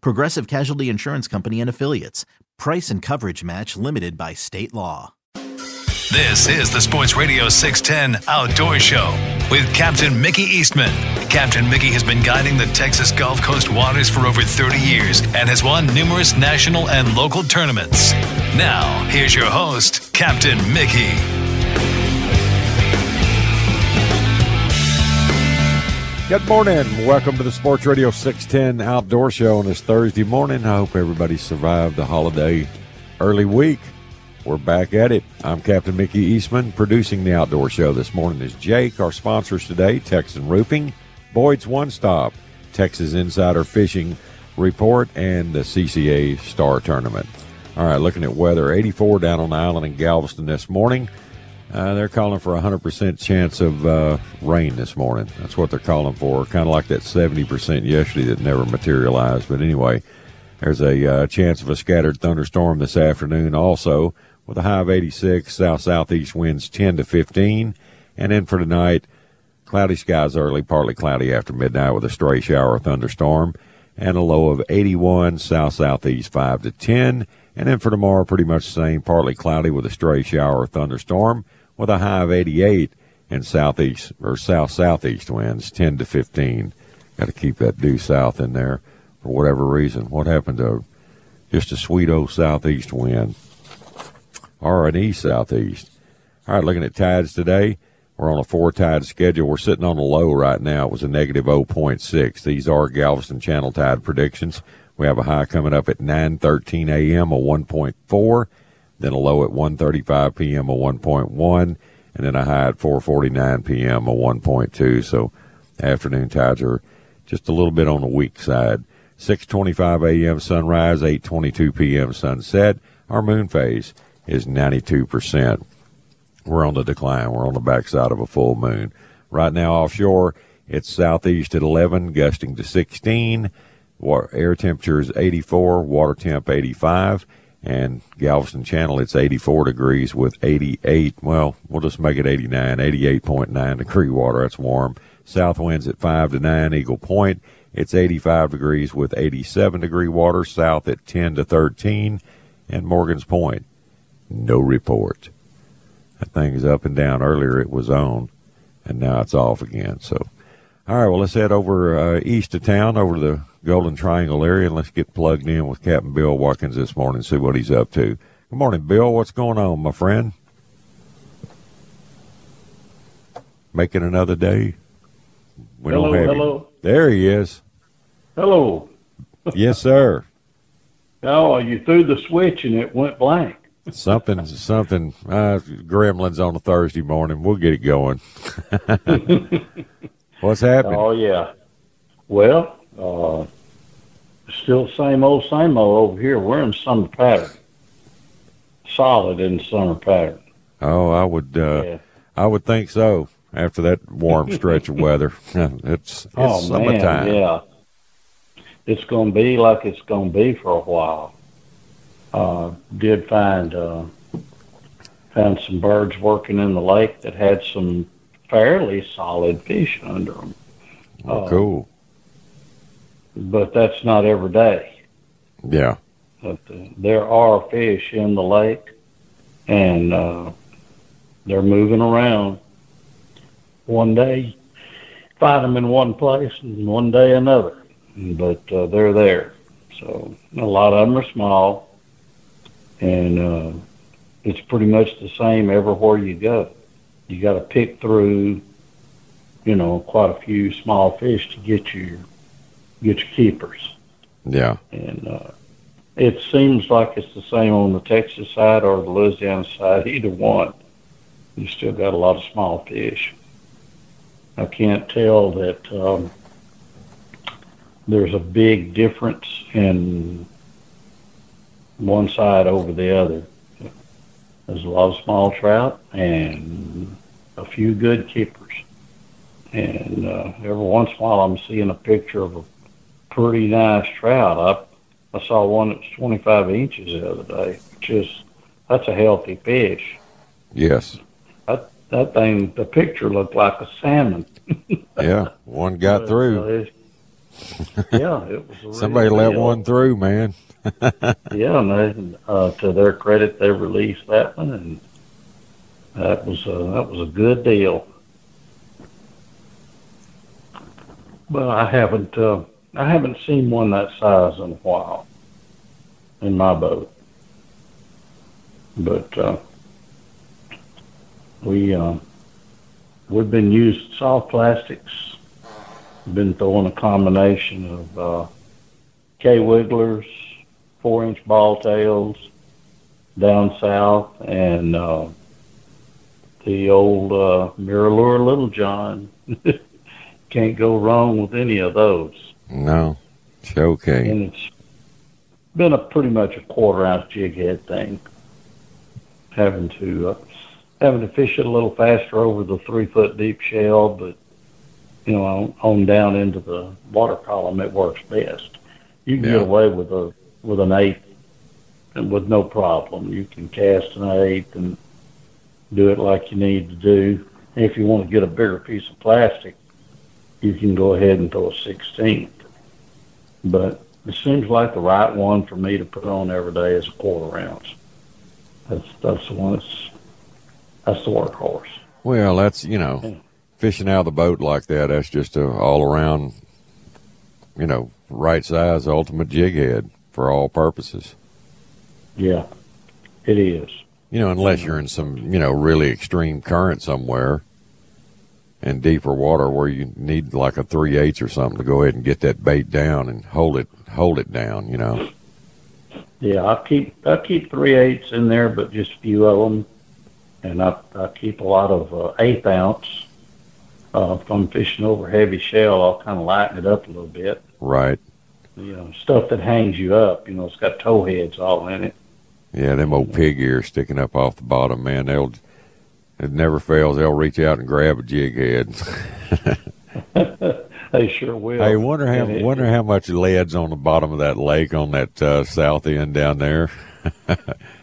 Progressive Casualty Insurance Company and Affiliates. Price and coverage match limited by state law. This is the Sports Radio 610 Outdoor Show with Captain Mickey Eastman. Captain Mickey has been guiding the Texas Gulf Coast waters for over 30 years and has won numerous national and local tournaments. Now, here's your host, Captain Mickey. Good morning. Welcome to the Sports Radio 610 Outdoor Show on this Thursday morning. I hope everybody survived the holiday early week. We're back at it. I'm Captain Mickey Eastman. Producing the Outdoor Show this morning is Jake. Our sponsors today, Texan Roofing, Boyd's One Stop, Texas Insider Fishing Report, and the CCA Star Tournament. All right, looking at weather 84 down on the island in Galveston this morning. Uh, they're calling for a 100% chance of uh, rain this morning. That's what they're calling for. Kind of like that 70% yesterday that never materialized. But anyway, there's a uh, chance of a scattered thunderstorm this afternoon also with a high of 86, south southeast winds 10 to 15. And then for tonight, cloudy skies early, partly cloudy after midnight with a stray shower or thunderstorm, and a low of 81, south southeast 5 to 10. And then for tomorrow, pretty much the same, partly cloudy with a stray shower or thunderstorm, with a high of 88 and southeast or south southeast winds 10 to 15. Got to keep that due south in there for whatever reason. What happened to just a sweet old southeast wind? Or an east southeast. All right, looking at tides today. We're on a four tide schedule. We're sitting on a low right now. It was a negative 0.6. These are Galveston Channel tide predictions. We have a high coming up at 9:13 a.m. a 1.4, then a low at 1:35 p.m. a 1.1, and then a high at 4:49 p.m. a 1.2. So afternoon tides are just a little bit on the weak side. 6:25 a.m. sunrise, 8:22 p.m. sunset. Our moon phase is 92%. We're on the decline. We're on the backside of a full moon. Right now offshore, it's southeast at 11, gusting to 16. Air temperature is 84, water temp 85, and Galveston Channel it's 84 degrees with 88. Well, we'll just make it 89, 88.9 degree water. That's warm. South winds at 5 to 9, Eagle Point. It's 85 degrees with 87 degree water. South at 10 to 13, and Morgan's Point no report. That thing is up and down. Earlier it was on, and now it's off again. So, all right, well, let's head over uh, east of town, over to the Golden Triangle area, and let's get plugged in with Captain Bill Watkins this morning and see what he's up to. Good morning, Bill. What's going on, my friend? Making another day? We hello, don't have hello. Him. There he is. Hello. yes, sir. Oh, you threw the switch and it went blank something, something. Uh, gremlins on a Thursday morning. We'll get it going. What's happening? Oh yeah. Well, uh, still same old, same old over here. We're in summer pattern. Solid in summer pattern. Oh, I would. Uh, yeah. I would think so. After that warm stretch of weather, it's, it's oh, summertime. Man, yeah. It's going to be like it's going to be for a while uh, did find uh, found some birds working in the lake that had some fairly solid fish under them. Oh, uh, cool. But that's not every day. Yeah. But uh, there are fish in the lake, and uh, they're moving around. One day, find them in one place, and one day another. But uh, they're there. So a lot of them are small and uh, it's pretty much the same everywhere you go. You got to pick through, you know, quite a few small fish to get your get your keepers. Yeah. And uh, it seems like it's the same on the Texas side or the Louisiana side. Either one, you still got a lot of small fish. I can't tell that um, there's a big difference in one side over the other. There's a lot of small trout and a few good keepers. And uh, every once in a while, I'm seeing a picture of a pretty nice trout. I I saw one that's 25 inches the other day. Just that's a healthy fish. Yes. That that thing, the picture looked like a salmon. Yeah. One got But, through. uh, yeah, it was. a Somebody let deal. one through, man. Yeah, and they, uh, to their credit, they released that one, and that was a, that was a good deal. But I haven't uh, I haven't seen one that size in a while in my boat. But uh, we uh, we've been using soft plastics. Been throwing a combination of uh, Kwigglers, four inch ball tails down south and uh, the old uh, MirrOlure Little John. Can't go wrong with any of those. No. It's okay. And it's been a pretty much a quarter ounce jig head thing. Having to uh, having to fish it a little faster over the three foot deep shell, but you know on, on down into the water column it works best. You can Yeah. get away with a with an eighth and with no problem. You can cast an eighth and do it like you need to do. And if you want to get a bigger piece of plastic, you can go ahead and throw a sixteenth. But it seems like the right one for me to put on every day is a quarter ounce. That's that's the one that's that's the workhorse. Well, that's, you know, fishing out of the boat like that, that's just a all around, you know, right size ultimate jig head for all purposes. Yeah, it is. You know, unless you're in some, you know, really extreme current somewhere in deeper water where you need like a three eighths or something to go ahead and get that bait down and hold it hold it down, you know. Yeah, I keep I keep three eighths in there, but just a few of them, and I I keep a lot of uh, eighth ounce. Uh, if I'm fishing over heavy shell, I'll kind of lighten it up a little bit. Right. You know, stuff that hangs you up. You know, it's got tow heads all in it. Yeah, them old pig ears sticking up off the bottom, man. They'll it never fails. They'll reach out and grab a jig head. They sure will. hey, wonder how it- wonder how much lead's on the bottom of that lake on that uh, south end down there.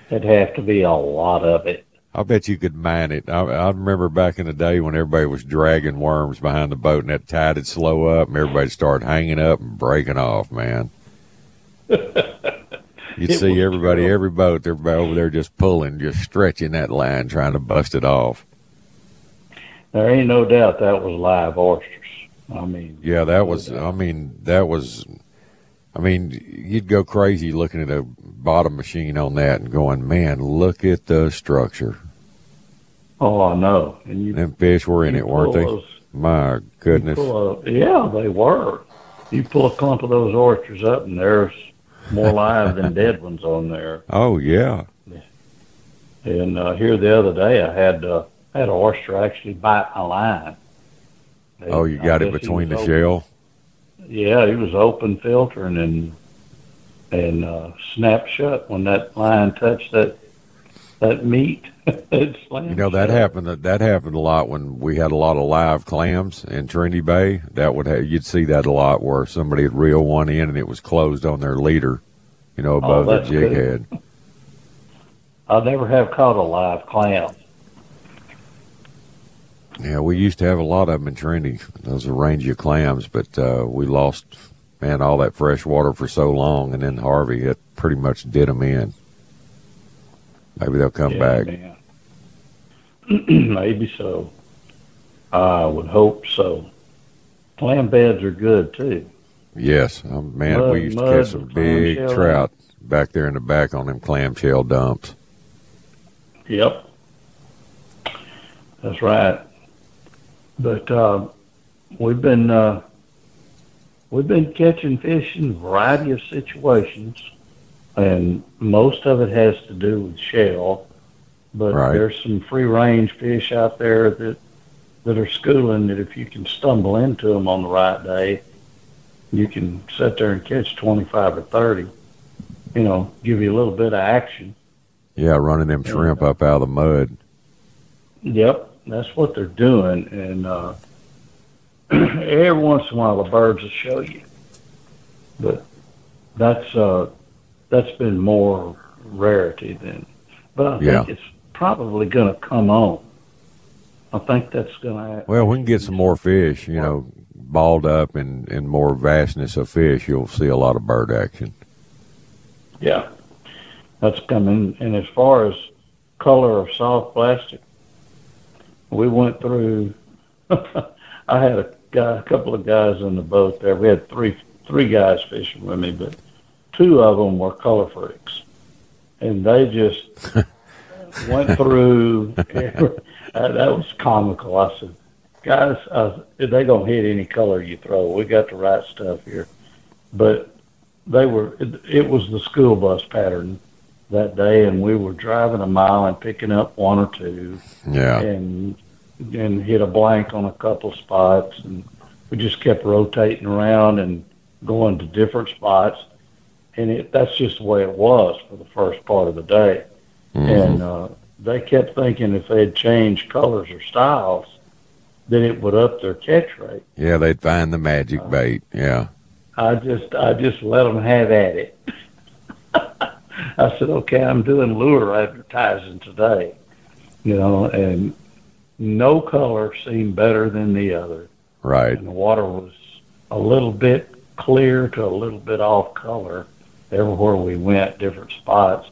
It'd have to be a lot of it. I bet you could mine it. I, I remember back in the day when everybody was dragging worms behind the boat and that tide would slow up and everybody started hanging up and breaking off, man. You'd It see everybody, terrible. every boat, everybody over there just pulling, just stretching that line, trying to bust it off. There ain't no doubt that was live oysters. I mean, Yeah, that was. I mean, that was. I mean, you'd go crazy looking at a bottom machine on that and going, "Man, look at the structure." oh, I know. And you, Them fish were in it, weren't they? those- My goodness. a- yeah, they were. You pull a clump of those oysters up, and there's more live than dead ones on there. Oh yeah. And uh, here the other day, I had uh, had an oyster actually bite my line. Oh, you got it between the was shell. Yeah, he was open filtering and and uh, snapped shut when that line touched that that meat. You know that happened. That happened a lot when we had a lot of live clams in Trinity Bay. That would have, you'd see that a lot where somebody would reel one in and it was closed on their leader, you know, above the Oh, that's jig good. head. I never have caught a live clam. Yeah, we used to have a lot of them in Trinity. Those are of clams, but uh, we lost man all that fresh water for so long, and then Harvey it pretty much did them in. Maybe they'll come Yeah, back. Maybe so. I would hope so. Clam beds are good too. Yes, um, man, Mud- we used to catch some big trout, back there in the back on them clamshell dumps. Yep. That's right. But uh, we've been uh, we've been catching fish in a variety of situations, and most of it has to do with shell. But Right. there's some free range fish out there that that are schooling that if you can stumble into them on the right day, you can sit there and catch 25 or 30. You know, give you a little bit of action. Yeah, running them shrimp up out of the mud. Yep, that's what they're doing, and uh, every once in a while the birds will show you, but that's uh, that's been more rarity than. But I Yeah. think it's probably going to come on. I think that's going to. Well, we can get some more fish, you know, balled up and, and more vastness of fish. You'll see a lot of bird action. Yeah, that's coming. And as far as color of soft plastic, we went through. I had a guy, a couple of guys in the boat there. We had three three guys fishing with me, but two of them were color freaks, and they just went through. that that was comical. I said, guys, uh, they gonna hit any color you throw. We got the right stuff here, but they were it, it was the school bus pattern that day and we were driving a mile and picking up one or two Yeah. and and hit a blank on a couple spots and we just kept rotating around and going to different spots and it that's just the way it was for the first part of the day and uh they kept thinking if they'd changed colors or styles then it would up their catch rate Yeah, they'd find the magic bait. Yeah. I just I just let them have at it. I said, okay, I'm doing lure advertising today, you know, and no color seemed better than the other, Right. and the water was a little bit clear to a little bit off color everywhere we went, different spots.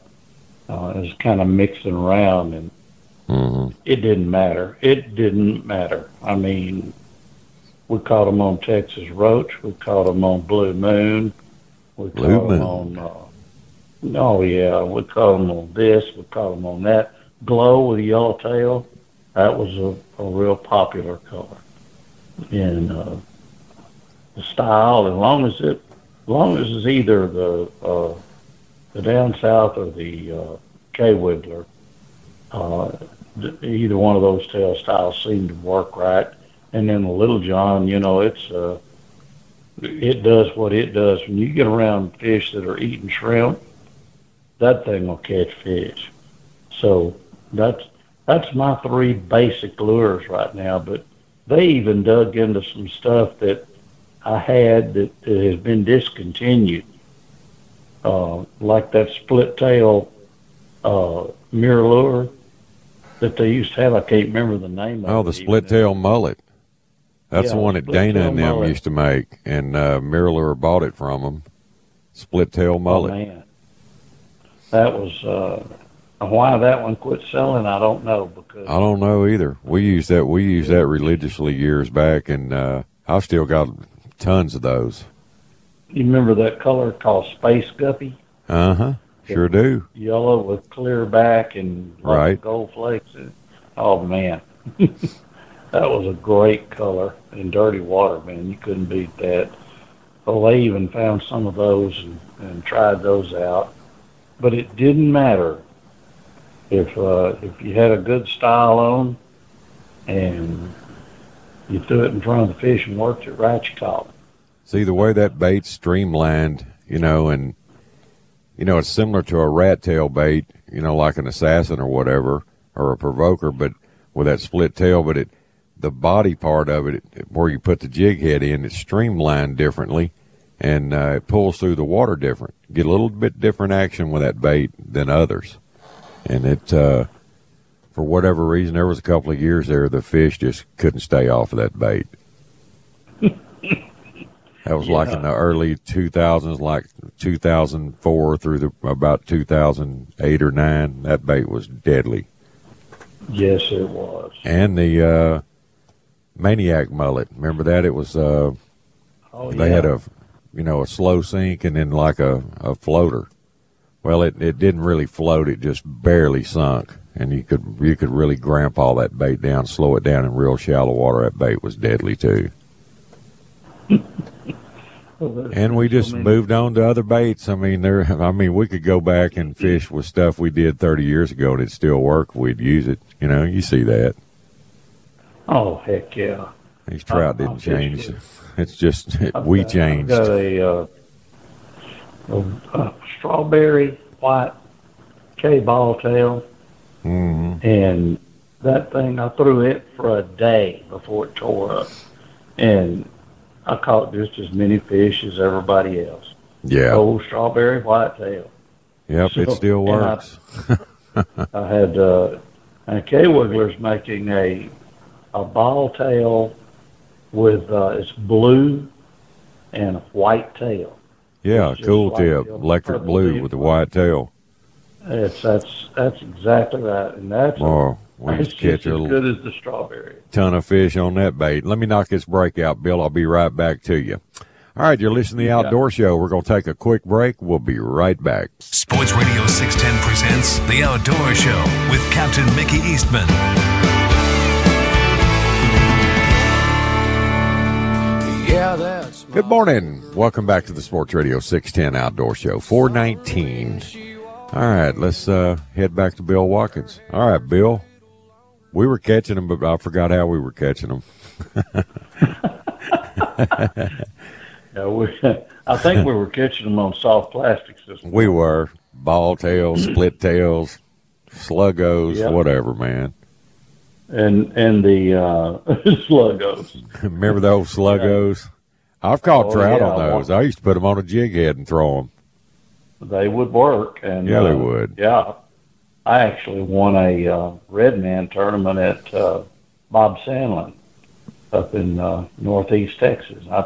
Uh, it was kind of mixing around, and hmm it didn't matter. It didn't matter. I mean, we caught them on Texas Roach. We caught them on Blue Moon. We Blue caught them Moon. on. Uh, oh yeah, we caught them on this. We caught them on that. Glow with yellowtail. That was a, a real popular color. And uh, the style, as long as it, long as it's either the uh, the down south or the uh, Kwiggler, uh, either one of those tail styles seem to work right. And then the Little John, you know, it's uh, it does what it does. When you get around fish that are eating shrimp, that thing will catch fish. So that's that's my three basic lures right now. But they even dug into some stuff that I had that, that has been discontinued, uh, like that split tail uh, MirrOlure that they used to have. I can't remember the name of Oh, the split tail mullet. That's Yeah, the one that Dana and them mullet. used to make, and uh, Mirror bought it from them. Split tail Oh, mullet. man. That was uh, why that one quit selling. I don't know because I don't know either. We used that. We used that religiously years back, and uh, I've still got tons of those. you remember that color called space guppy, Uh huh. Sure do. yellow with clear back and Right. gold flakes. Oh man, that was a great color in dirty water, man. You couldn't beat that. Well, they even found some of those and, and tried those out, but it didn't matter if uh, if you had a good style on and you threw it in front of the fish and worked it right, you caught. See the way that bait's streamlined, you know, and you know it's similar to a rat tail bait, you know, like an assassin or whatever, or a provoker, but with that split tail. But it, the body part of it, where you put the jig head in, it's streamlined differently, and uh, it pulls through the water different. Get a little bit different action with that bait than others, and it. Uh, for whatever reason, there was a couple of years there the fish just couldn't stay off of that bait. That was like in the early 2000s, like 2004 through the about 2008 or nine. That bait was deadly, Yes, it was. and the uh, maniac mullet. Remember that? It was uh, Oh, they yeah. had a you know a slow sink and then like a, a floater. Well, it, it didn't really float; it just barely sunk, and you could you could really grandpa that bait down, slow it down in real shallow water. That bait was deadly too. And we just moved on to other baits. I mean, there. I mean, we could go back and fish with stuff we did 30 years ago, and it still work. We'd use it. You know, you see that. Oh heck yeah! These trout didn't change. with- It's just I've we got- I've changed. got a, uh, a, a strawberry white K ball tail, hmm and that thing I threw it for a day before it tore up, and I caught just as many fish as everybody else. Yeah. Old strawberry white tail. Yep. It still and I- works. I had uh, and Kwiggler's making a a ball tail with uh, it's blue and a white tail. Yeah. Cool tip. the Electric blue with the white tail. It's that's that's exactly right, and that's Oh, we it's just catch just a as good as the strawberry. ton of fish on that bait. Let me knock this break out, Bill. I'll be right back to you. All right, you're listening to the You got Outdoor Show. We're going to take a quick break. We'll be right back. Sports Radio 610 presents The Outdoor Show with Captain Mickey Eastman. Yeah, that's Good morning. Welcome back to the Sports Radio 610 Outdoor Show 419. All right, let's uh, head back to Bill Watkins. All right, Bill. We were catching them, but I forgot how we were catching them. Yeah, we, I think we were catching them on soft plastics We were ball tails, split tails, sluggos, whatever, man. and and the uh, sluggos. Remember those sluggos? I've caught Oh, trout yeah, on those. I used to put them on a jig head and throw them. They would work, and Yeah, they uh, would. Yeah, I actually won a uh, red man tournament at uh, Bob Sandlin up in uh, northeast Texas. I,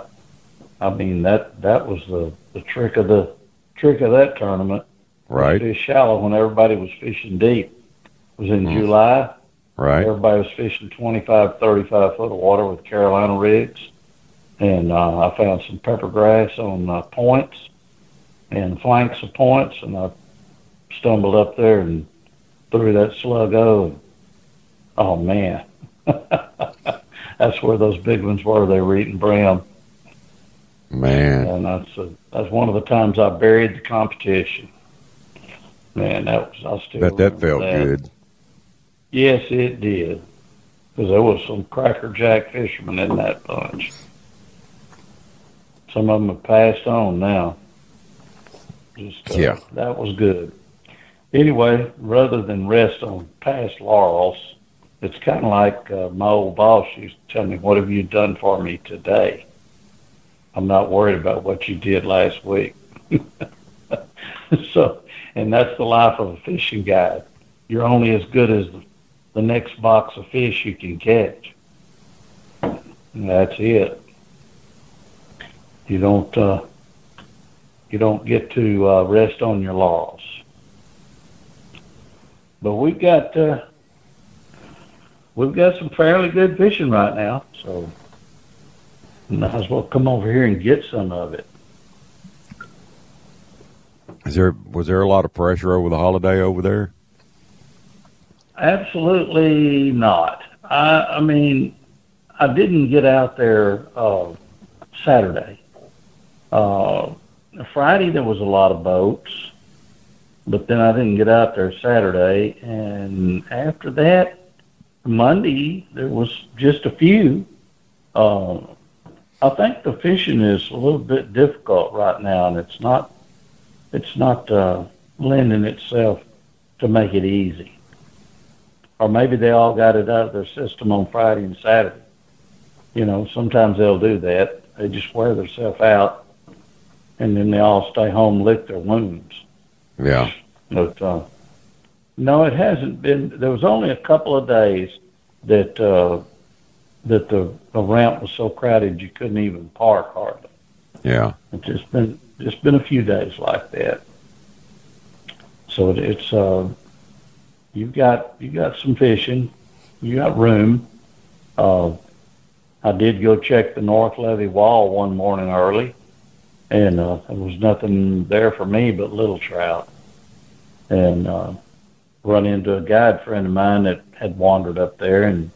I mean that that was the the trick of the trick of that tournament. Right, Fish shallow when everybody was fishing deep. It was in Mm. July. right. Everybody was fishing 25, 35 foot of water with Carolina rigs. And uh, I found some pepper grass on uh, points and flanks of points. And I stumbled up there and threw that slug over. Oh, man. that's where those big ones were. They were eating brim. Man, And that's, uh, that's one of the times I buried the competition. Man, that was, I still bet that felt that. good. Yes, it did. Because there was some crackerjack fishermen in that bunch. Some of them have passed on now. Just uh, Yeah. that was good. Anyway, rather than rest on past laurels, it's kind of like uh, my old boss used to tell me, "What have you done for me today?" I'm not worried about what you did last week. so, and that's the life of a fishing guide. You're only as good as the, next box of fish you can catch. And that's it. You don't uh, you don't get to uh, rest on your laurels. But we've got uh, we've got some fairly good fishing right now, so might as well come over here and get some of it. Is there was there a lot of pressure over the holiday over there? Absolutely not. I, I mean, I didn't get out there uh, Saturday. Uh, Friday there was a lot of boats, but then I didn't get out there Saturday, and after that, Monday there was just a few. Uh, I think the fishing is a little bit difficult right now, and it's not it's not uh, lending itself to make it easy or maybe they all got it out of their system on Friday and Saturday. You know, sometimes they'll do that. They just wear themselves out, and then they all stay home, lick their wounds. Yeah, But uh, no, it hasn't been. There was only a couple of days that uh, that the, the ramp was so crowded you couldn't even park hardly. yeah. It's just been just been a few days like that. So it, it's uh, you've got you got some fishing, you got room. Uh, I did go check the North Levee wall one morning early, and uh, there was nothing there for me but little trout. and uh, run into a guide friend of mine that had wandered up there, and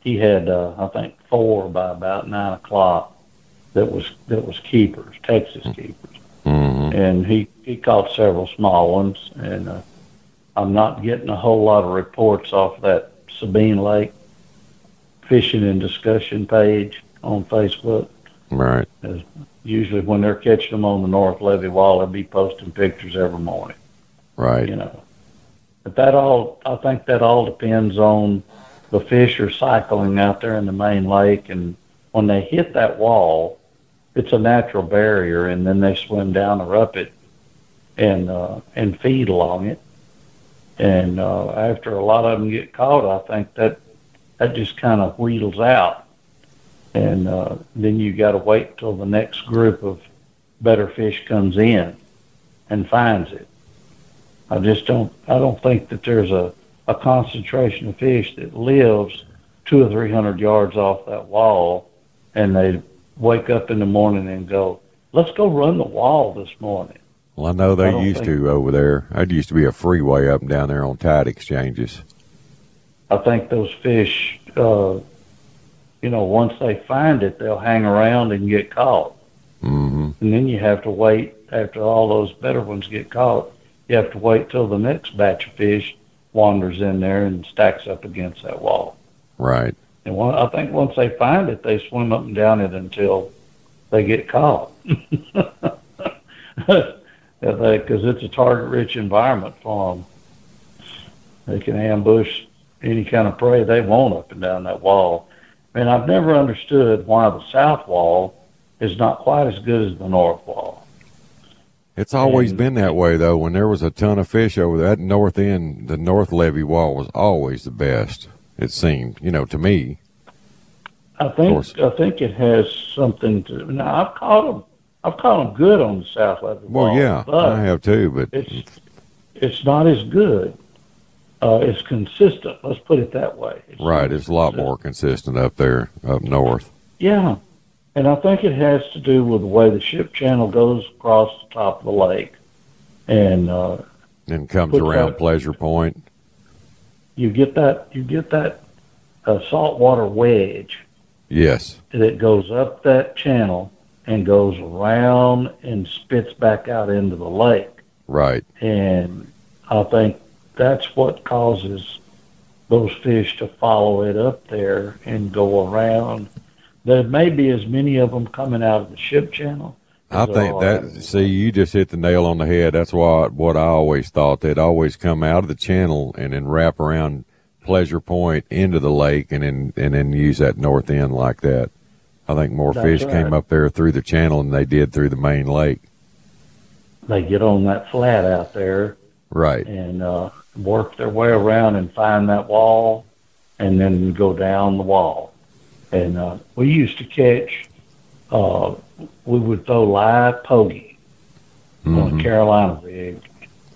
he had uh, I think four by about nine o'clock that was that was keepers, Texas keepers, Mm-hmm. and he he caught several small ones, and uh, I'm not getting a whole lot of reports off that Sabine Lake fishing and discussion page on Facebook. Right. Usually, when they're catching them on the North Levee Wall, they'll be posting pictures every morning. Right. You know, but that all I think that all depends on the fish are cycling out there in the main lake, and when they hit that wall, it's a natural barrier, and then they swim down or up it, and uh, and feed along it. And uh, after a lot of them get caught, I think that that just kind of wheedles out, and uh, then you got to wait till the next group of better fish comes in and finds it. I just don't. I don't think that there's a a concentration of fish that lives two or three hundred yards off that wall, and they wake up in the morning and go, "Let's go run the wall this morning." Well, I know they don't used to over there. That used to be a freeway up and down there on tide exchanges. I think those fish, uh, you know, once they find it, they'll hang around and get caught. Mm-hmm. And then you have to wait after all those better ones get caught. You have to wait till the next batch of fish wanders in there and stacks up against that wall. Right. And one, I think once they find it, they swim up and down it until they get caught. Because it's a target-rich environment for them. They can ambush any kind of prey they want up and down that wall. And I've never understood why the south wall is not quite as good as the north wall. It's always And- been that way though. When there was a ton of fish over that north end, the north levee wall was always the best. It seemed, you know, to me. I think I think it has something to. Now I've caught them. I've caught them good on the south levee wall. Well, yeah, but I have too. But it's it's not as good. Uh, it's consistent. Let's put it that way. It's right, it's a lot more consistent up there, up north. Yeah, and I think it has to do with the way the ship channel goes across the top of the lake, and uh, And comes around that- Pleasure Point. you get that you get that uh, saltwater wedge Yes, that goes up that channel and goes around and spits back out into the lake. right. And I think that's what causes those fish to follow it up there and go around. There may be as many of them coming out of the ship channel. I think that. out of the See, you just hit the nail on the head. That's what what I always thought. They'd always come out of the channel and then wrap around Pleasure Point into the lake, and then and then use that north end like that. I think more That's fish came up there through the channel than they did through the main lake. They get on that flat out there Right. and uh, work their way around and find that wall, and then go down the wall. And uh, we used to catch. Uh, we would throw live pogey on Mhm. a Carolina rig,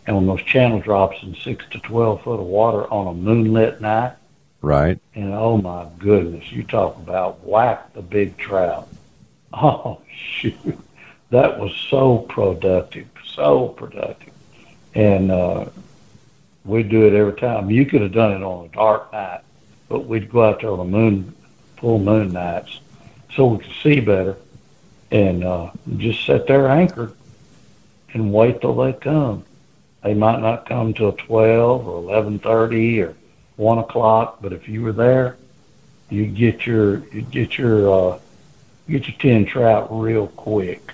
and when those channel drops in six to twelve foot of water on a moonlit night, Right. and oh my goodness, you talk about whack the big trout. Oh shoot, that was so productive, so productive, and uh, we'd do it every time. You could have done it on a dark night, but we'd go out there on the moon, full moon nights, so we could see better, and uh, just sit there anchored and wait till they come. They might not come till twelve or eleven thirty or one o'clock, but if you were there, you get your you get your uh, get your ten trout real quick.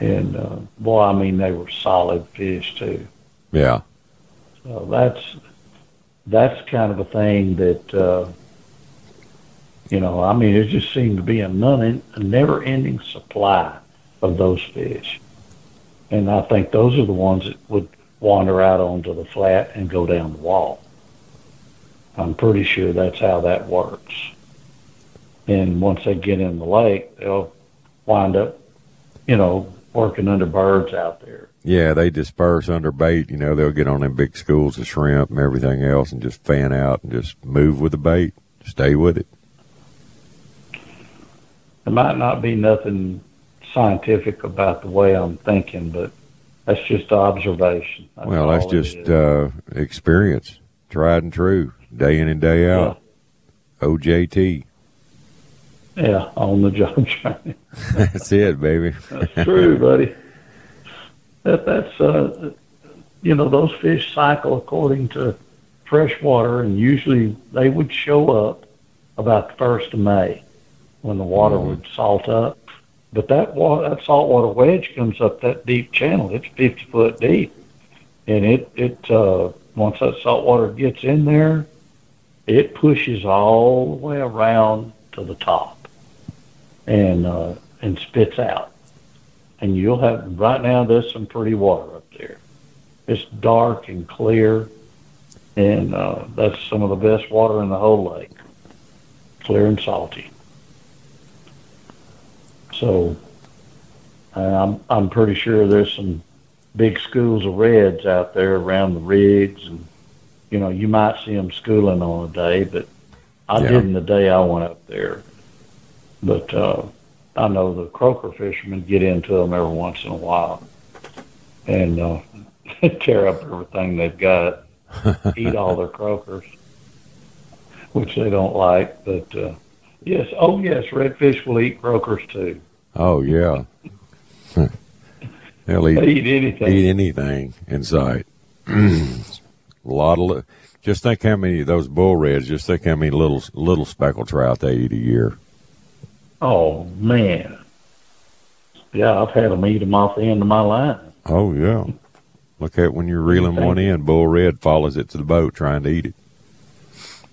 And uh, boy, I mean, they were solid fish too. Yeah. So that's that's kind of a thing that uh, you know. I mean, it just seemed to be a none a never-ending supply of those fish, and I think those are the ones that would wander out onto the flat and go down the wall. I'm pretty sure that's how that works. And once they get in the lake, they'll wind up, you know, working under birds out there. Yeah, they disperse under bait. You know, they'll get on them big schools of shrimp and everything else, and just fan out and just move with the bait. Stay with it. It might not be nothing scientific about the way I'm thinking, but that's just observation. That's well, that's just uh, experience, tried and true, day in and day out. OJT. yeah, on the job training. That's it, baby. That's true, buddy. That that's uh, you know those fish cycle according to fresh water, and usually they would show up about the first of May when the water Mhm. would salt up. But that water, that saltwater wedge comes up that deep channel. It's fifty foot deep, and it it uh, once that saltwater gets in there, it pushes all the way around to the top, and uh, and spits out and you'll have right now there's some pretty water up there. It's dark and clear, and uh, that's some of the best water in the whole lake, clear and salty. So I'm I'm pretty sure there's some big schools of reds out there around the rigs, and you know you might see them schooling on a day, but I Yeah. didn't the day I went up there. But uh, I know the croaker fishermen get into them every once in a while and uh, tear up everything they've got, eat all their croakers, which they don't like. But uh, yes, oh yes, redfish will eat croakers too. Oh yeah. They'll They eat, eat anything. eat anything in sight. a lot of. li- Just think how many of those bull reds. Just think how many little little speckled trout they eat a year. Oh man, yeah, I've had them eat them off the end of my line. Oh yeah. Look at when you're reeling one in, bull red follows it to the boat trying to eat it.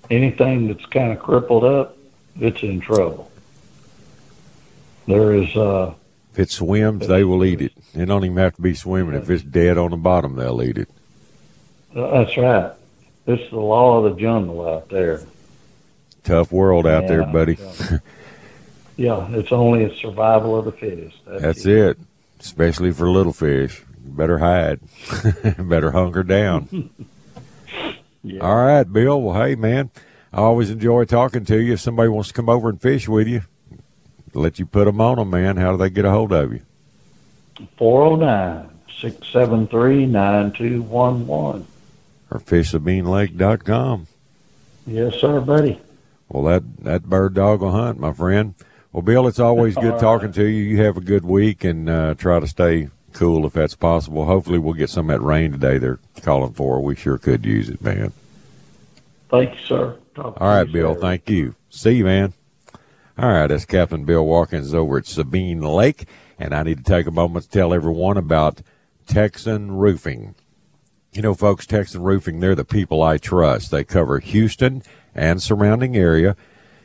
Anything that's kind of crippled up, it's in trouble. There is uh, If it swims, they will eat it. It don't even have to be swimming. If it's dead on the bottom, they'll eat it. that's right. It's the law of the jungle out there. Tough world out there, Yeah, buddy. yeah. It's only a survival of the fittest. That's, That's it. Especially for little fish. Better hide. Better hunker down. Yeah. All right, Bill. Well, hey, man, I always enjoy talking to you. If somebody wants to come over and fish with you, let you put them on them, man. How do they get a hold of you? 409 673 9211. Or fishsabinelake.com. Yes, sir, buddy. Well, that, that bird dog will hunt, my friend. Well, Bill, it's always good talking to you. You have a good week and uh, try to stay cool if that's possible. Hopefully, we'll get some of that rain today they're calling for. We sure could use it, man. Thank you, sir. Talk All right, you Bill. Saturday. Thank you. See you, man. All right, that's Captain Bill Watkins over at Sabine Lake, and I need to take a moment to tell everyone about Texan Roofing. You know, folks, Texan Roofing, they're the people I trust. They cover Houston and surrounding area,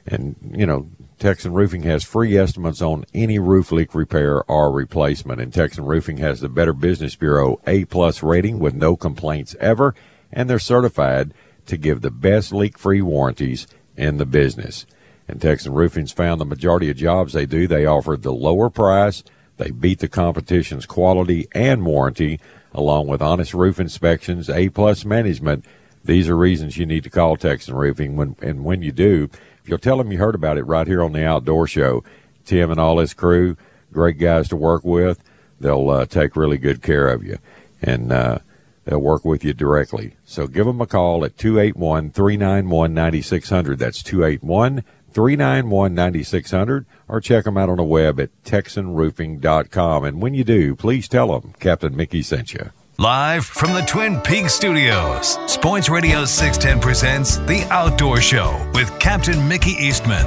and you know, Texan Roofing has free estimates on any roof leak repair or replacement, and Texan Roofing has the Better Business Bureau A plus rating with no complaints ever, and they're certified to give the best leak-free warranties in the business. And Texan Roofing's found the majority of jobs they do, they offer the lower price, they beat the competition's quality and warranty, along with honest roof inspections, A plus management. These are reasons you need to call Texan Roofing. When and when you do, you'll tell them you heard about it right here on the Outdoor Show, Tim and all his crew, great guys to work with. They'll uh, take really good care of you, and uh, they'll work with you directly. So give them a call at 281 391 9600. That's 281 391 9600. Or check them out on the web at TexanRoofing.com. And when you do, please tell them Captain Mickey sent you. Live from the Twin Peaks studios, Sports Radio 610 presents The Outdoor Show with Captain Mickey Eastman.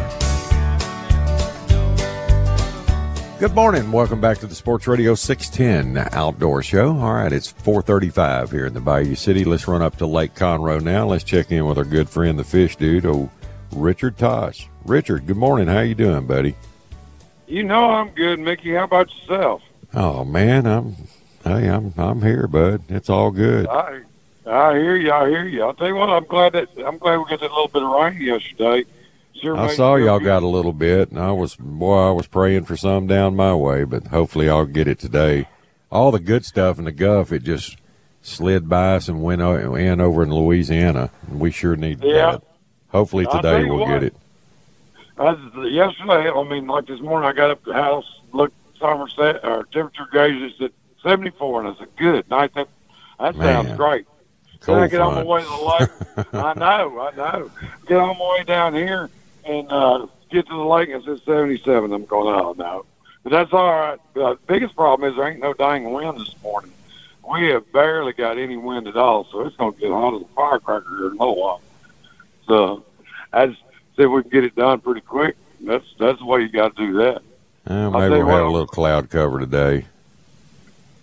Good morning. Welcome back to the Sports Radio 610 Outdoor Show. All right, it's 435 here in the Bayou City. Let's run up to Lake Conroe now. Let's check in with our good friend, the fish dude, oh, Richard Tatsch. Richard, good morning. How you doing, buddy? You know I'm good, Mickey. How about yourself? Oh, man, I'm, hey, I'm, I'm here, bud. It's all good. I I hear you. I hear you. I'll tell you what. I'm glad that I'm glad we got that little bit of rain yesterday. Sure I saw y'all good. got a little bit, and I was, boy, I was praying for some down my way, but hopefully I'll get it today. All the good stuff in the Gulf, it just slid by us and went in over in Louisiana, and we sure need Yeah. that. Hopefully today we'll what. get it. I, yesterday, I mean, like this morning, I got up to the house, looked Somerset or temperature gauges at 74, and I said, good night. That that Man. sounds great. Cold then I get on my way to the lake. I know, I know. Get on my way down here and uh, get to the lake and it says 77. I'm going, oh, no. But that's all right. The biggest problem is there ain't no dang wind this morning. We have barely got any wind at all, so it's going to get hot as a firecracker here in a little while. So I just if we can get it done pretty quick. That's that's the way you got to do that. Uh, maybe tell we'll have a little cloud cover today.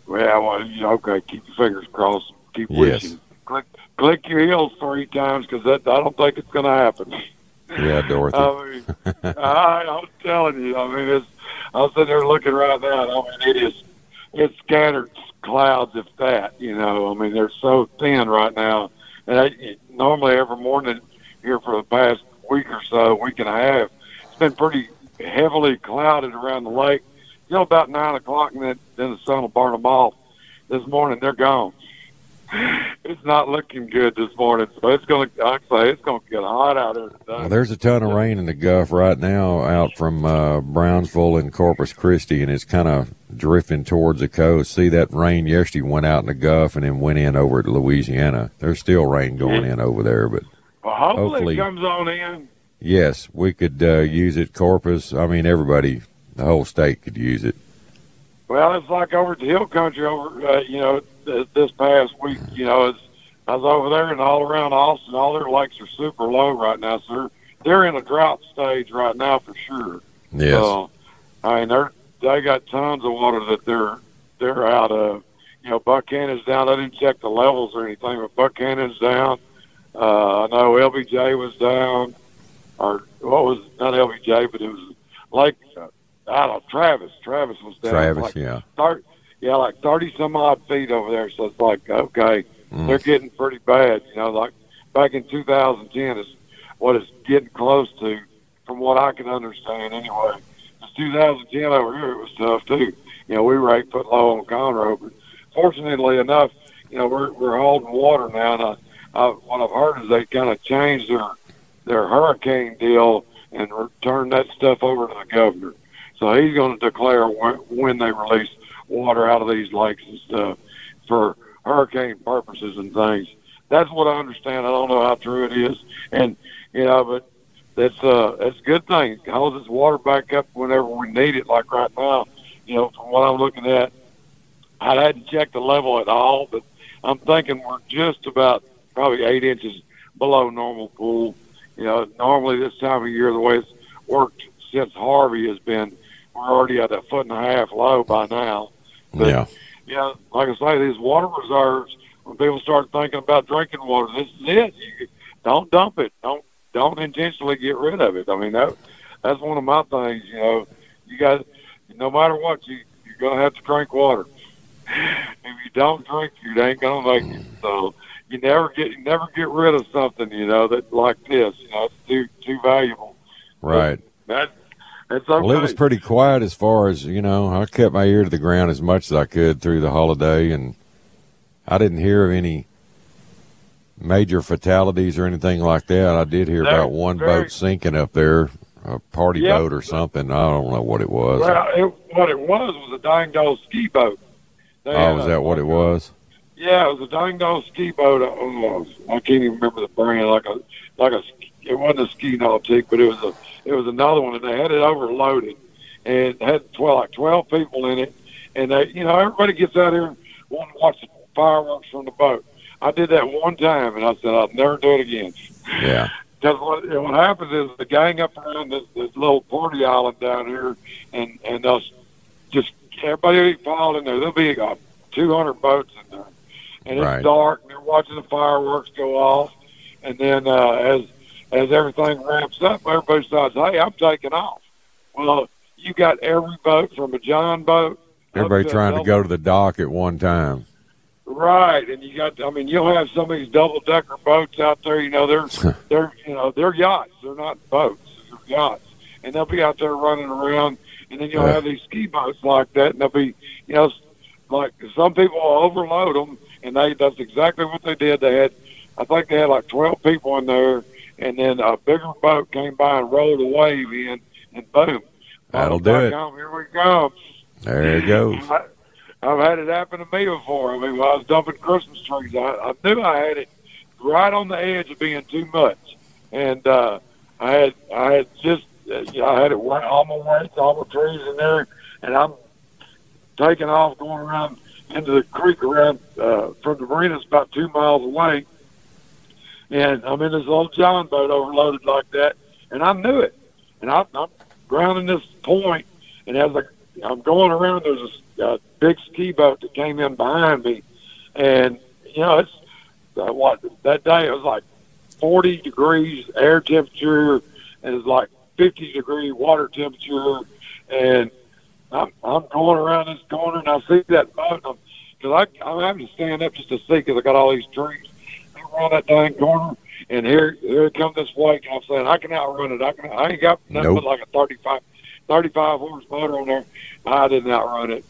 Well, well, you know, okay, keep your fingers crossed. Keep Yes. wishing. Click, click your heels three times because that I don't think it's going to happen. Yeah, Dorothy. I mean, I, I'm telling you, I mean, it's. I'm sitting there looking right now. I mean, it is. It's scattered clouds, if that. You know, I mean, they're so thin right now. And I, normally every morning here for the past week or so, week and a half, it's been pretty heavily clouded around the lake. You know, about nine o'clock, and then, then the sun will burn them off. This morning, they're gone. It's not looking good this morning, so it's going to. I say it's going to get hot out there today. Well, there's a ton of rain in the Gulf right now out from uh, Brownsville and Corpus Christi, and it's kind of drifting towards the coast. See, that rain yesterday went out in the Gulf and then went in over to Louisiana. There's still rain going in over there, but Well, hopefully, Hopefully. it comes on in. yes, we could uh, use it. Corpus, I mean, everybody, the whole state could use it. Well, it's like over at the hill country over, uh, you know, th- this past week. You know, it's, I was over there and all around Austin, all their lakes are super low right now. So they're, they're in a drought stage right now for sure. Yes. So, I mean, they're they got tons of water that they're they're out of. You know, Buchanan's down. I didn't check the levels or anything, but Buchanan's down. Uh, I know LBJ was down, or what was not LBJ, but it was like uh, I don't know, Travis. Travis was down. Travis, like yeah. thir- yeah, like thirty some odd feet over there. So it's like okay, Mm. they're getting pretty bad. You know, like back in 2010 is what it's getting close to, from what I can understand anyway. It's 2010 over here. It was tough too. You know, we were eight foot low on Conroe, but fortunately enough, you know, we're we're holding water now. And I, I, what I've heard is they kind of changed their their hurricane deal and turned that stuff over to the governor. So he's going to declare when, when they release water out of these lakes and stuff for hurricane purposes and things. That's what I understand. I don't know how true it is, and you know, but that's uh that's a good thing. It holds this water back up whenever we need it. Like right now, you know, from what I'm looking at, I hadn't checked the level at all, but I'm thinking we're just about probably eight inches below normal pool. You know, normally this time of year, the way it's worked since Harvey has been, we're already at a foot and a half low by now. But, yeah. Yeah, like I say, these water reserves. When people start thinking about drinking water, this is it. You, don't dump it. Don't don't intentionally get rid of it. I mean that that's one of my things. You know, you got no matter what, you you're gonna have to drink water. If you don't drink, you ain't gonna make it. So you never get you never get rid of something. You know that like this. You know, it's too too valuable. Right. That okay. Well, it was pretty quiet as far as you know. I kept my ear to the ground as much as I could through the holiday, and I didn't hear of any major fatalities or anything like that. I did hear They're about one very- boat sinking up there, a party Yep. boat or something. I don't know what it was. Well, it, what it was was a dying dog ski boat. They oh, was a- that what it was? Yeah, it was a dying dog ski boat. Oh, I can't even remember the brand. Like a, like a, it wasn't a ski nautique, but it was a, it was another one, and they had it overloaded, and had twelve, like twelve people in it, and they, you know, everybody gets out here and want to watch the fireworks from the boat. I did that one time, and I said I'll never do it again. Yeah. Because what, what happens is the gang up around this, this little party island down here, and and they'll just everybody will be piled in there. There'll be uh, 200 boats in there, and it's Right. dark, and they're watching the fireworks go off, and then uh, as as everything ramps up, everybody decides, hey, I'm taking off. Well, you got every boat from a John boat. Everybody to trying to go to the dock at one time. Right, and you got. I mean, you'll have some of these double decker boats out there. You know, they're they're you know they're yachts. They're not boats. They're yachts, and they'll be out there running around. And then you'll have these ski boats like that, and they'll be you know like some people will overload them, and they that's exactly what they did. They had, I think they had like twelve people in there, and then a bigger boat came by and rolled a wave in, and boom, That'll do it. Here we go. There it goes. I, I've had it happen to me before. I mean, when I was dumping Christmas trees, I, I knew I had it right on the edge of being too much, and uh, I had I had just uh, you know, I had it wa- all my weights, all my trees in there, and I'm taking off going around into the creek around uh, from the marina. It's about two miles away, and I'm in this old John boat overloaded like that, and I knew it, and I, I'm grounding this point, and as I, I'm going around, there's a uh, big ski boat that came in behind me, and you know it's uh, what that day it was like 40 degrees air temperature, and it's like 50 degree water temperature, and I'm I'm going around this corner and I see that boat, because I I'm having to stand up just to see because I got all these trees. I run that dang corner, and here here comes this and I'm saying I can outrun it. I can. I ain't got nothing Nope. but like a 35, 35 horse motor on there. I didn't outrun it.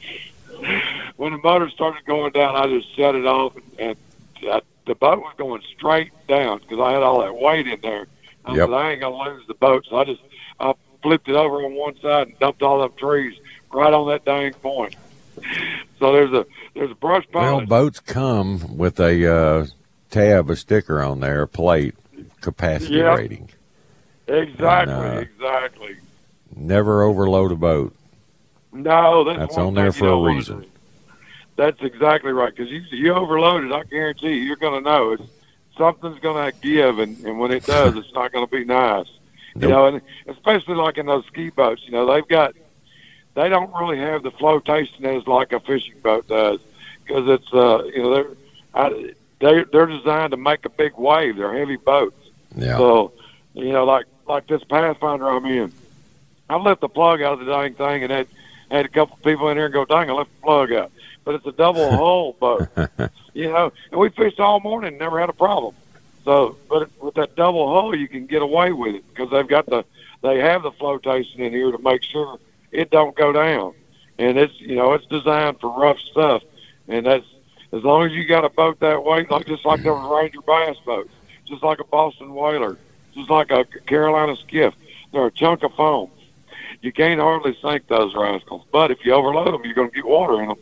When the motor started going down, I just shut it off, and, and I, the boat was going straight down because I had all that weight in there. I Yep. said I ain't gonna lose the boat, so I just I flipped it over on one side and dumped all them trees right on that dang point. So there's a there's a brush pile. Well, boats come with a uh, tab, a sticker on there, plate, capacity Yep. rating. exactly, And, uh, exactly. Never overload a boat. No, that's, That's on there for a reason. That's exactly right. Because you you overload it, I guarantee you, you're going to know it's something's going to give, and, and when it does, it's not going to be nice. You know, and especially like in those ski boats, you know, they've got they don't really have the flotation as like a fishing boat does, because it's uh you know they're I, they they're designed to make a big wave. They're heavy boats. Yeah. So, you know, like like this Pathfinder I'm in, I left the plug out of the dang thing and had had a couple people in here and go, dang, I left the plug out. But it's a double hull boat, you know, and we fished all morning and never had a problem. So, but with that double hull, you can get away with it because they've got the they have the flotation in here to make sure it don't go down. And it's you know it's designed for rough stuff, and that's as long as you got a boat that way, like just like those Ranger bass boats, just like a Boston whaler, just like a Carolina skiff. They're a chunk of foam. You can't hardly sink those rascals, but if you overload them, you're going to get water in them.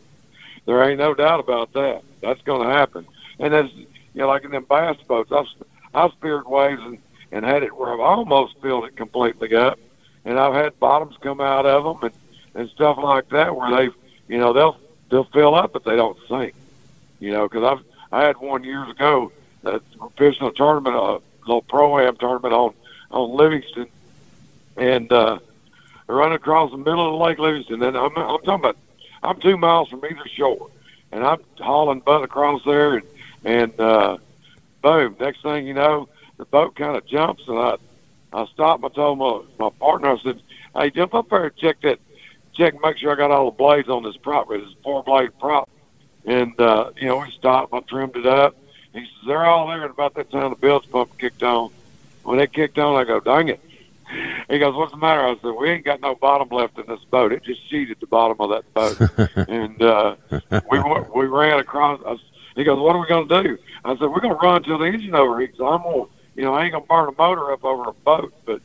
There ain't no doubt about that. That's going to happen. And as you know, like in them bass boats, I've I've speared waves and and had it where I've almost filled it completely up, and I've had bottoms come out of them and and stuff like that where they've you know they'll they'll fill up but they don't sink. You know, because I've I had one years ago that a tournament, a little pro am tournament on on Livingston, and uh, running across the middle of Lake Livingston. And I'm I'm talking about I'm two miles from either shore, and I'm hauling butt across there, and and uh, boom, next thing you know, the boat kind of jumps, and I I stopped. I told my my partner, I said, "Hey, jump up there and check that, check, make sure I got all the blades on this prop. It's four blade prop." And uh, you know, we stopped. I trimmed it up. He says, "They're all there." And about that time, the bilge pump kicked on. When it kicked on, I go, "Dang it!" He goes, "What's the matter?" I said, "We ain't got no bottom left in this boat. It just cheated the bottom of that boat." and uh, we we ran across. I, he goes, "What are we going to do?" I said, "We're going to run till the engine overheats. I'm going, to you know, I ain't going to burn a motor up over a boat, but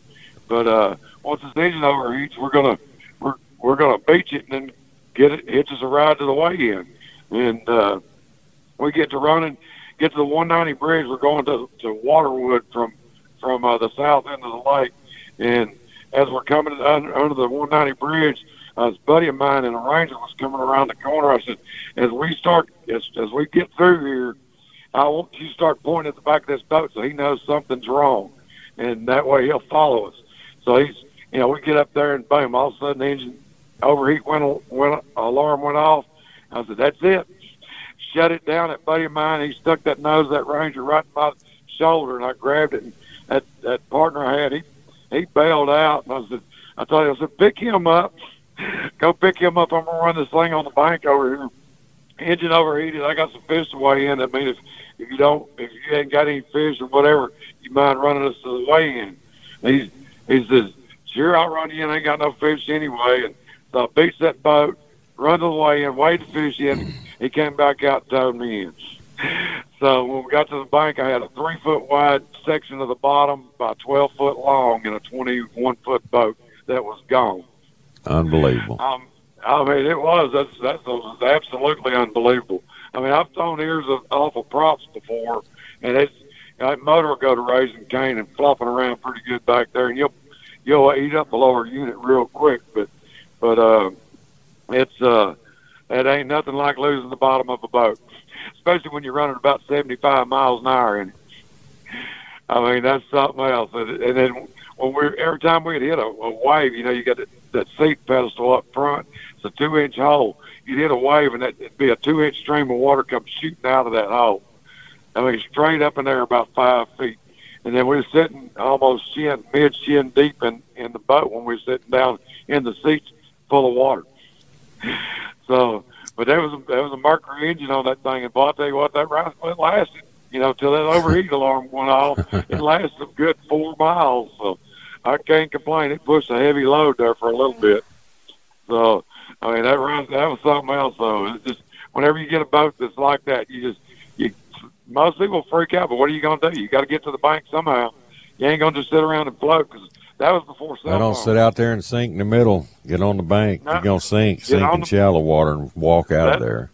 but uh, once this engine overheats, we're going to we're we're going to beach it and then get it hitch us a ride to the weigh-in." And uh, we get to running, get to the 190 bridge. We're going to to Waterwood from from uh, the south end of the lake, and as we're coming under, under the 190 bridge, uh, this buddy of mine in a Ranger was coming around the corner. I said, as we start, as, as we get through here, I want you to start pointing at the back of this boat so he knows something's wrong, and that way he'll follow us. So he's, you know, we get up there and boom, all of a sudden the engine overheat went, went alarm went off. I said, that's it. Shut it down. That buddy of mine, he stuck that nose of that Ranger right in my shoulder, and I grabbed it. And that that partner I had, he he bailed out, and I said, I told him, I said, pick him up, go pick him up. I'm gonna run this thing on the bank over here. Engine overheated. I got some fish to weigh in. I mean, if if you don't, if you ain't got any fish or whatever, you mind running us to the weigh in. He he says, sure, I'll run you in. I ain't got no fish anyway. And so I beats that boat, run to the weigh in, weighed the fish in. He came back out and towed me in. So when we got to the bank, I had a three foot wide section of the bottom by 12 foot long in a 21 foot boat that was gone. Unbelievable. Um, I mean, it was. That's that's was absolutely unbelievable. I mean, I've thrown ears of awful props before, and it's that motor will go to raising cane and flopping around pretty good back there, and you'll you'll eat up the lower unit real quick. But but uh, it's uh, it ain't nothing like losing the bottom of a boat, especially when you're running about 75 miles an hour. And I mean, that's something else. And, and then when we're every time we'd hit a, a wave, you know, you got that, that seat pedestal up front. It's a two inch hole. You'd hit a wave, and it'd be a two inch stream of water come shooting out of that hole. I mean, straight up in there about five feet. And then we were sitting almost shin, mid shin deep in, in the boat when we were sitting down in the seats full of water. So, but there was there was a Mercury engine on that thing, and boy, I tell you what, that ride it lasted. You know, till that overheat alarm went off, it lasted a good four miles. So, I can't complain. It pushed a heavy load there for a little bit. So, I mean, that run that was something else. Though it's just whenever you get a boat that's like that, you just you most people freak out. But what are you going to do? You got to get to the bank somehow. You ain't going to just sit around and float because that was before cell I don't phones. sit out there and sink in the middle. Get on the bank. No. You're gonna sink, Get sink in the- shallow water and walk out of there.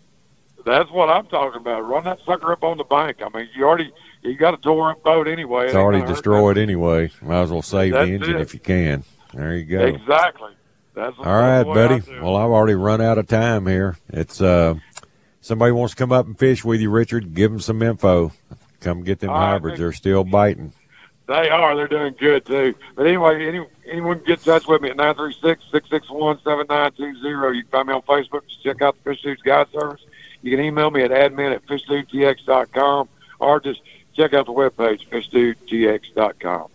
That's what I'm talking about. Run that sucker up on the bank. I mean, you already you got a tore up boat anyway. It's It already destroyed anyway. Might as well save That's the engine it. if you can. There you go. Exactly. That's All right, that's the way I buddy. Well, I've already run out of time here. It's uh, somebody wants to come up and fish with you, Richard. Give them some info. Come get them All right, hybrids. Nick. They're still biting. They are. They're doing good too. But anyway, any, anyone can get in touch with me at 936-661-7920. You can find me on Facebook. Just check out the Fish Dudes Guide Service. You can email me at admin at fishdudetx.com or just check out the webpage, fishdudetx.com.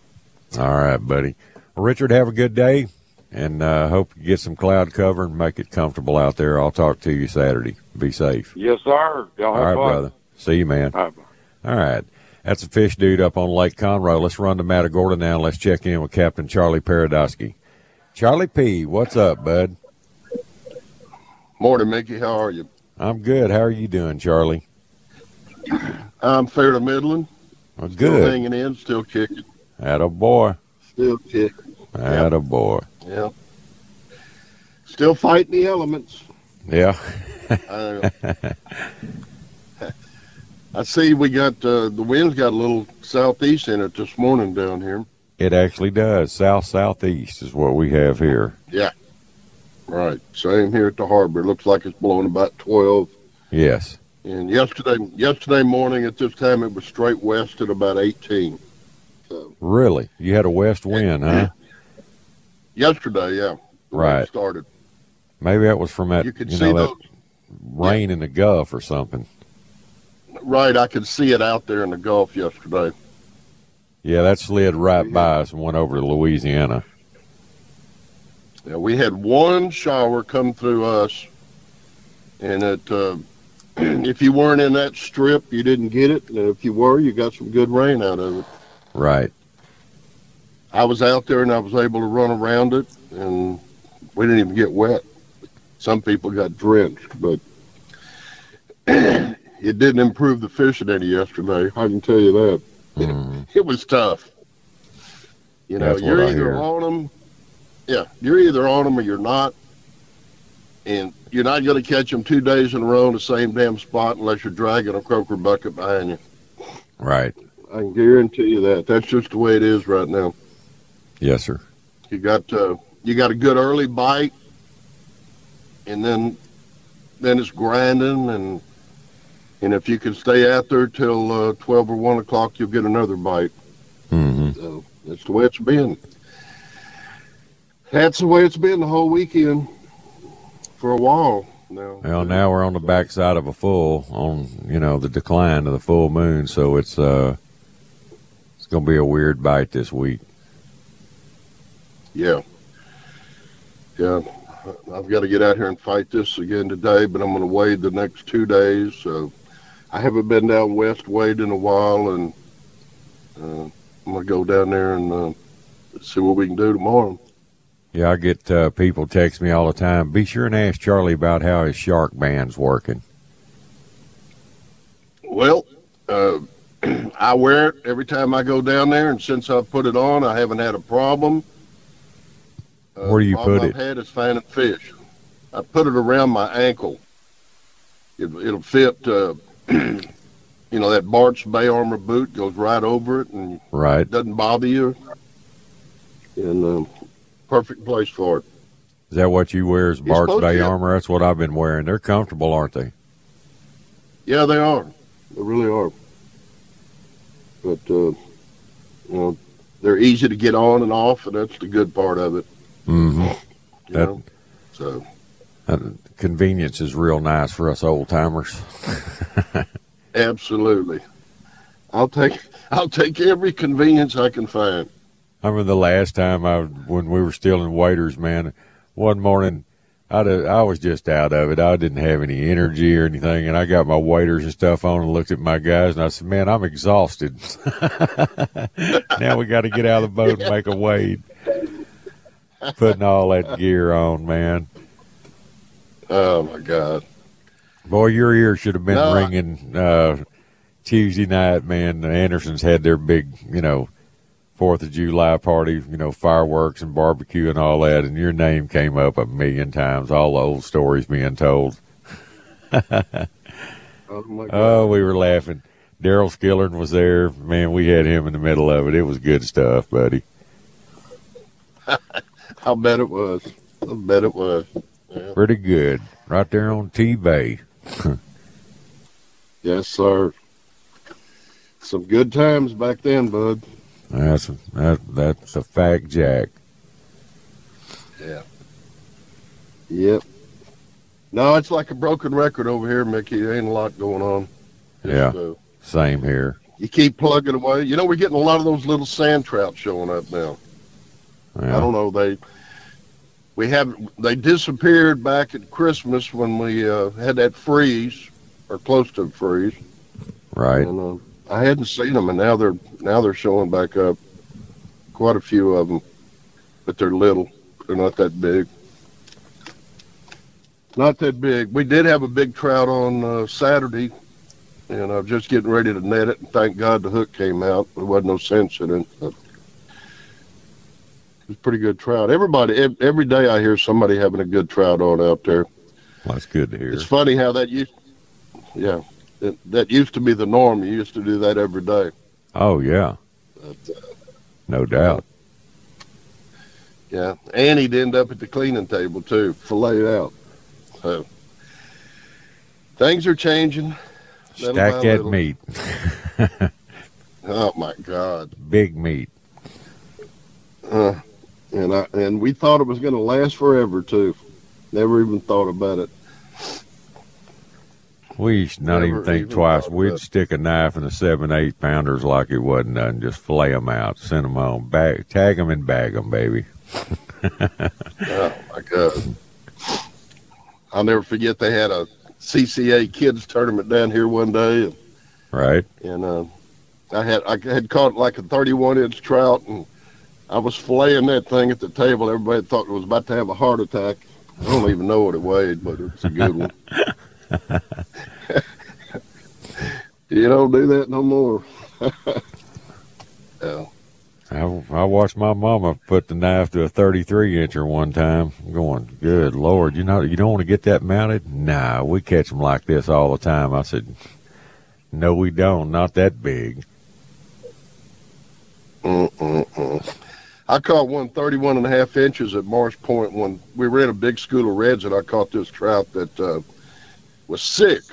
All right, buddy. Well, Richard, have a good day, and uh, hope you get some cloud cover and make it comfortable out there. I'll talk to you Saturday. Be safe. Yes, sir. Y'all All right, fun. brother. See you, man. All right, bye. All right. That's a fish dude up on Lake Conroe. Let's run to Matagorda now. Let's check in with Captain Charlie Paradowski. Charlie P., what's up, bud? Morning, Mickey. How are you? I'm good. How are you doing, Charlie? I'm fair to middling. Well, Still good. hanging in, still kicking. Atta boy. Still kicking. Atta boy. Yeah. Still fighting the elements. Yeah. I, see we got uh, the wind's got a little southeast in it this morning down here. It actually does. South southeast is what we have here. Yeah. Right. Same here at the harbor. Looks like it's blowing about twelve. Yes. And yesterday yesterday morning at this time it was straight west at about eighteen. So Really? You had a west wind, huh? yesterday, yeah. the way it Right. Started. Maybe that was from that You could you see know those rain in the Gulf or something. Right, I could see it out there in the Gulf yesterday. Yeah, that slid right by us and went over to Louisiana. Yeah, we had one shower come through us, and it, uh, if you weren't in that strip, you didn't get it. And if you were, you got some good rain out of it. Right. I was out there and I was able to run around it, and we didn't even get wet. Some people got drenched, but it didn't improve the fishing any yesterday. I can tell you that. Mhm. It was tough. You know, That's you're either on them, yeah, you're either on them or you're not, and you're not going to catch them two days in a row in the same damn spot unless you're dragging a croaker bucket behind you. Right. I can guarantee you that. That's just the way it is right now. Yes, sir. You got uh, you got a good early bite, and then then it's grinding, and and if you can stay out there till uh, twelve or one o'clock, you'll get another bite. hmm So that's the way it's been. That's the way it's been the whole weekend for a while now. Well, now we're on the backside of a full on you know the decline of the full moon, so it's uh it's gonna be a weird bite this week. Yeah. Yeah. I've got to get out here and fight this again today, but I'm going to wade the next two days. So I haven't been down west wade in a while, and uh, I'm going to go down there and uh, see what we can do tomorrow. Yeah, I get uh, people text me all the time. Be sure and ask Charlie about how his shark band's working. Well, uh, I wear it every time I go down there, and since I've put it on, I haven't had a problem. Uh, Where do you the problem put I've had is finding fish. I put it around my ankle. It, it'll fit. You know that Bart's Bay Armor boot goes right over it and Right. doesn't bother you. And um, perfect place for it. Is that what you wear Is Bart's Bay to. armor? That's what I've been wearing. They're comfortable, aren't they? Yeah, they are. They really are. But uh, you know, they're easy to get on and off, and that's the good part of it. Mm-hmm. You That- know? So Uh, convenience is real nice for us old timers. absolutely, I'll take I'll take every convenience I can find. I remember the last time I, when we were still in waiters, man. One morning, I I was just out of it. I didn't have any energy or anything, and I got my waiters and stuff on and looked at my guys, and I said, "Man, I'm exhausted. now we got to get out of the boat and make a wade." Putting all that gear on, man. Oh my God! Boy, your ear should have been No, ringing uh, Tuesday night, man. The Andersons had their big, you know, Fourth of July party, you know, fireworks and barbecue and all that, and your name came up a million times. All the old stories being told. Oh my God! Oh, we were laughing. Daryl Skillern was there. Man, we had him in the middle of it. It was good stuff, buddy. I'll bet it was. I'll bet it was. Yeah. Pretty good. Right there on T Bay. Yes, sir. Some good times back then, bud. That's that, that's a fact, Jack. Yeah. Yep. No, it's like a broken record over here, Mickey. There ain't a lot going on. Yeah. uh, Same here. you keep plugging away. You know, we're getting a lot of those little sand trout showing up now. Yeah. I don't know. They we have they disappeared back at Christmas when we uh, had that freeze or close to a freeze, Right. and uh, I hadn't seen them, and now they're now they're showing back up. Quite a few of them, but they're little. They're not that big. Not that big. We did have a big trout on uh, Saturday, and I'm just getting ready to net it. And thank God the hook came out. There wasn't no sense in it. But it was pretty good trout. Everybody, every day I hear somebody having a good trout on out there. Well, that's good to hear. It's funny how that used, yeah, that, that used to be the norm. You used to do that every day. Oh yeah, But, uh, no doubt. yeah, and he'd end up at the cleaning table too, filleted out. So things are changing. little Stack that little. meat, Oh my God! big meat. Uh, and I and we thought it was going to last forever too. Never even thought about it. We should not even think even twice. We'd stick a knife in the seven, eight pounders like it wasn't nothing. Just fillet them out, send them on, bag, tag them and bag them, baby. Oh my God! I'll never forget they had a CCA kids tournament down here one day, and, Right? and uh, I had I had caught like a 31 inch trout, and I was filleting that thing at the table. Everybody thought it was about to have a heart attack. I don't even know what it weighed, but it was a good one. you don't do that no more. yeah. I, I watched my mama put the knife to a 33 incher one time. I'm going, good Lord, you know, you don't want to get that mounted? Nah, we catch them like this all the time. I said, no, we don't. Not that big. Mm-mm-mm. I caught one 31 and a half inches at Marsh Point when we were in a big school of reds and I caught this trout that uh, was sick.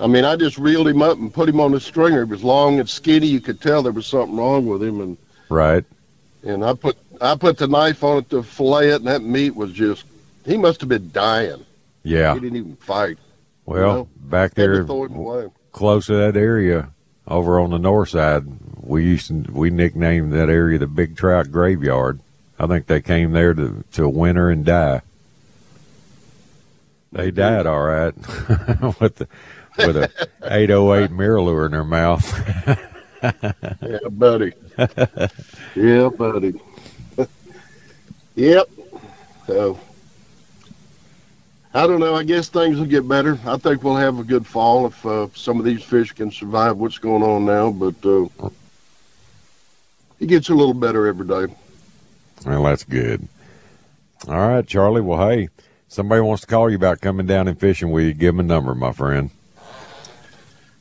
I mean, I just reeled him up and put him on the stringer. He was long and skinny. You could tell there was something wrong with him. And, Right? and I put I put the knife on it to fillet it, and that meat was just, he must have been dying. Yeah. He didn't even fight. Well, know, back there, throw him away. close to that area, over on the north side, we used to we nicknamed that area the Big Trout Graveyard. I think they came there to to winter and die. They died all right with the with a 808 MirrOlure in their mouth. Yeah, buddy. yeah, buddy. yep. So, I don't know. I guess things will get better. I think we'll have a good fall if uh, some of these fish can survive what's going on now. But uh, it gets a little better every day. Well, that's good. All right, Charlie. Well, hey, Somebody wants to call you about coming down and fishing with you. Give them a number, my friend.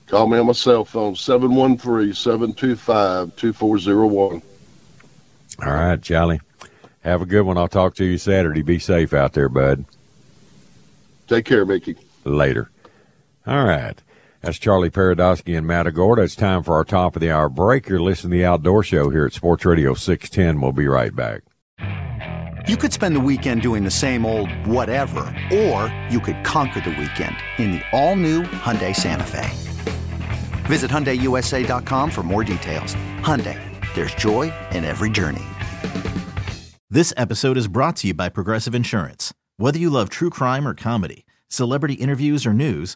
Call me on my cell phone, 713-725-2401. All right, Charlie. Have a good one. I'll talk to you Saturday. Be safe out there, bud. Take care, Mickey. Later. All right. That's Charlie Paradowski and Matagorda. It's time for our top of the hour break. You're listening to the Outdoor Show here at Sports Radio 610. We'll be right back. You could spend the weekend doing the same old whatever, or you could conquer the weekend in the all-new Hyundai Santa Fe. Visit HyundaiUSA.com for more details. Hyundai, there's joy in every journey. This episode is brought to you by Progressive Insurance. Whether you love true crime or comedy, celebrity interviews or news,